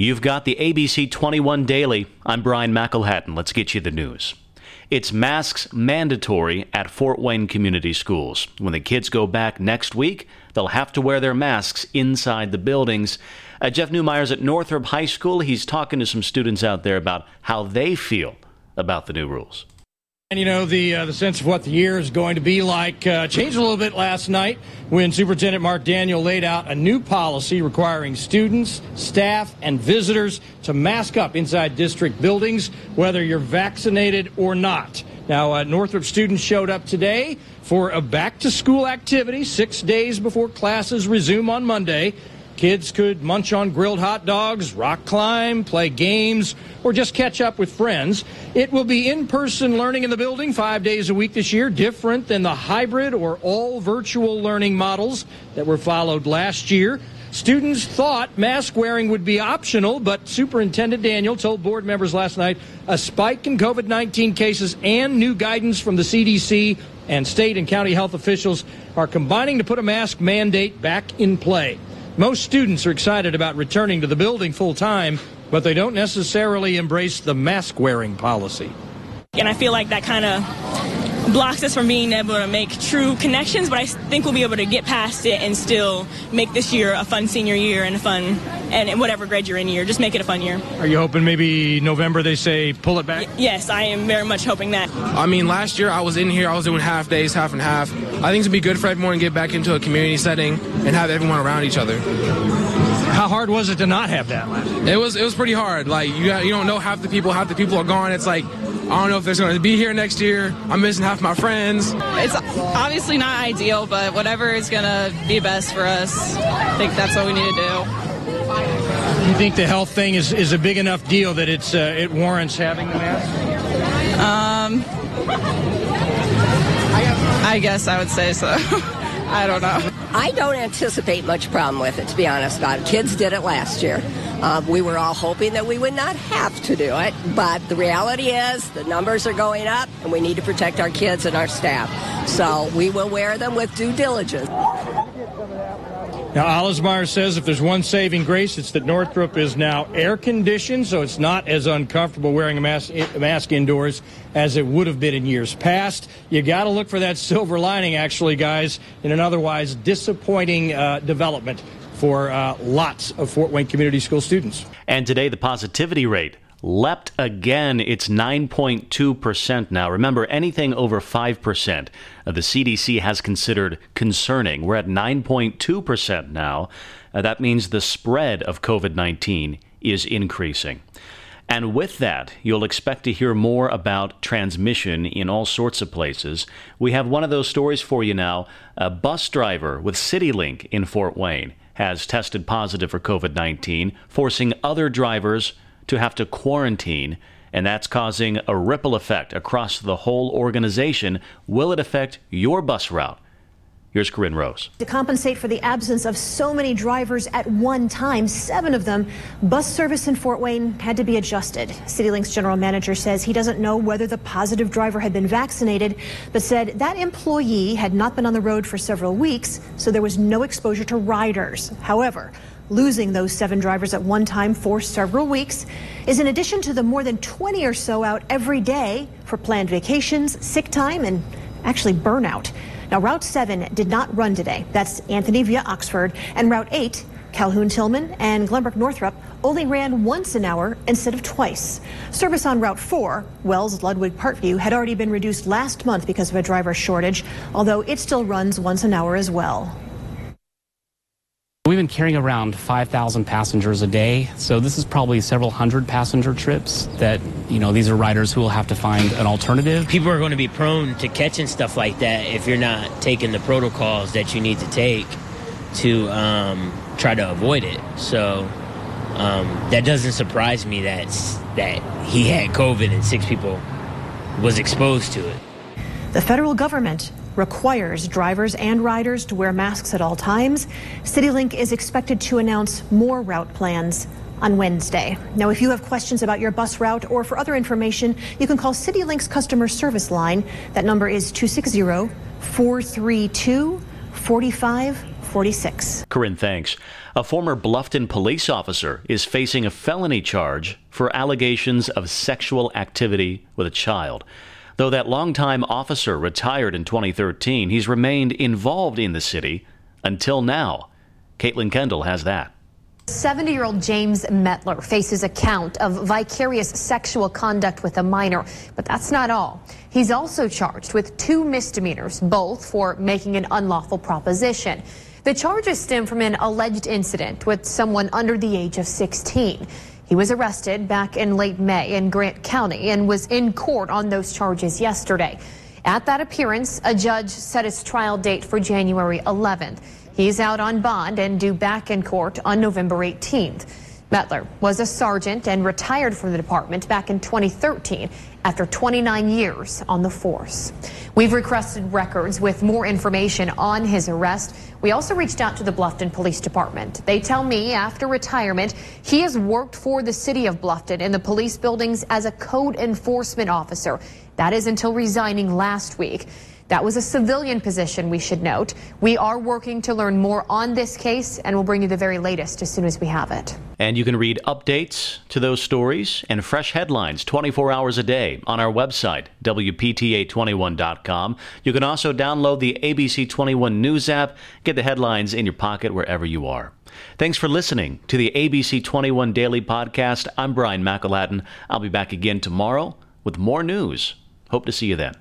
You've got the ABC 21 Daily. I'm Brian McElhatton. Let's get you the news. It's masks mandatory at Fort Wayne Community Schools. When the kids go back next week, they'll have to wear their masks inside the buildings. Uh, Jeff Newmeyer's at Northrop High School. He's talking to some students out there about how they feel about the new rules. And you know the uh, the sense of what the year is going to be like uh, changed a little bit last night when Superintendent Mark Daniel laid out a new policy requiring students, staff, and visitors to mask up inside district buildings, whether you're vaccinated or not. Now, uh, Northrop students showed up today for a back to school activity six days before classes resume on Monday. Kids could munch on grilled hot dogs, rock climb, play games, or just catch up with friends. It will be in person learning in the building five days a week this year, different than the hybrid or all virtual learning models that were followed last year. Students thought mask wearing would be optional, but Superintendent Daniel told board members last night a spike in COVID 19 cases and new guidance from the CDC and state and county health officials are combining to put a mask mandate back in play. Most students are excited about returning to the building full time, but they don't necessarily embrace the mask wearing policy. And I feel like that kind of blocks us from being able to make true connections, but I think we'll be able to get past it and still make this year a fun senior year and a fun, and whatever grade you're in year, just make it a fun year. Are you hoping maybe November they say pull it back? Y- yes, I am very much hoping that. I mean, last year I was in here, I was doing half days, half and half. I think it's be good for everyone to get back into a community setting and have everyone around each other. How hard was it to not have that last year? It was it was pretty hard. Like you got, you don't know half the people, half the people are gone. It's like I don't know if they're going to be here next year. I'm missing half my friends. It's obviously not ideal, but whatever is going to be best for us, I think that's what we need to do. You think the health thing is, is a big enough deal that it's uh, it warrants having the mask? Um, I guess I would say so. I don't know. I don't anticipate much problem with it, to be honest about it. Kids did it last year. Uh, we were all hoping that we would not have to do it, but the reality is the numbers are going up, and we need to protect our kids and our staff. So we will wear them with due diligence. Now, Olesmeyer says if there's one saving grace, it's that Northrop is now air conditioned, so it's not as uncomfortable wearing a mask, a mask indoors as it would have been in years past. You got to look for that silver lining, actually, guys, in an otherwise disappointing uh, development for uh, lots of Fort Wayne Community School students. And today, the positivity rate leapt again. It's 9.2% now. Remember, anything over 5% uh, the CDC has considered concerning. We're at 9.2% now. Uh, that means the spread of COVID 19 is increasing. And with that, you'll expect to hear more about transmission in all sorts of places. We have one of those stories for you now. A bus driver with CityLink in Fort Wayne has tested positive for COVID 19, forcing other drivers to have to quarantine, and that's causing a ripple effect across the whole organization. Will it affect your bus route? Here's Corinne Rose. To compensate for the absence of so many drivers at one time, seven of them, bus service in Fort Wayne had to be adjusted. CityLink's general manager says he doesn't know whether the positive driver had been vaccinated, but said that employee had not been on the road for several weeks, so there was no exposure to riders. However, losing those seven drivers at one time for several weeks is in addition to the more than 20 or so out every day for planned vacations, sick time, and actually burnout. Now, Route 7 did not run today. That's Anthony via Oxford. And Route 8, Calhoun Tillman and Glenbrook Northrop, only ran once an hour instead of twice. Service on Route 4, Wells Ludwig Parkview, had already been reduced last month because of a driver shortage, although it still runs once an hour as well. We've been carrying around 5,000 passengers a day, so this is probably several hundred passenger trips that, you know, these are riders who will have to find an alternative. People are going to be prone to catching stuff like that if you're not taking the protocols that you need to take to um, try to avoid it. So um, that doesn't surprise me that, that he had COVID and six people was exposed to it. The federal government requires drivers and riders to wear masks at all times. CityLink is expected to announce more route plans on Wednesday. Now, if you have questions about your bus route or for other information, you can call CityLink's customer service line. That number is 260 432 45 46. Corinne, thanks. A former Bluffton police officer is facing a felony charge for allegations of sexual activity with a child. Though that longtime officer retired in 2013, he's remained involved in the city until now. Caitlin Kendall has that. 70 year old James Metler faces a count of vicarious sexual conduct with a minor, but that's not all. He's also charged with two misdemeanors, both for making an unlawful proposition. The charges stem from an alleged incident with someone under the age of 16. He was arrested back in late May in Grant County and was in court on those charges yesterday. At that appearance, a judge set his trial date for January 11th. He's out on bond and due back in court on November 18th. Metler was a sergeant and retired from the department back in 2013 after 29 years on the force. We've requested records with more information on his arrest. We also reached out to the Bluffton Police Department. They tell me after retirement, he has worked for the city of Bluffton in the police buildings as a code enforcement officer. That is until resigning last week. That was a civilian position, we should note. We are working to learn more on this case, and we'll bring you the very latest as soon as we have it. And you can read updates to those stories and fresh headlines 24 hours a day on our website, WPTA21.com. You can also download the ABC 21 News app, get the headlines in your pocket wherever you are. Thanks for listening to the ABC 21 Daily Podcast. I'm Brian McElhatton. I'll be back again tomorrow with more news. Hope to see you then.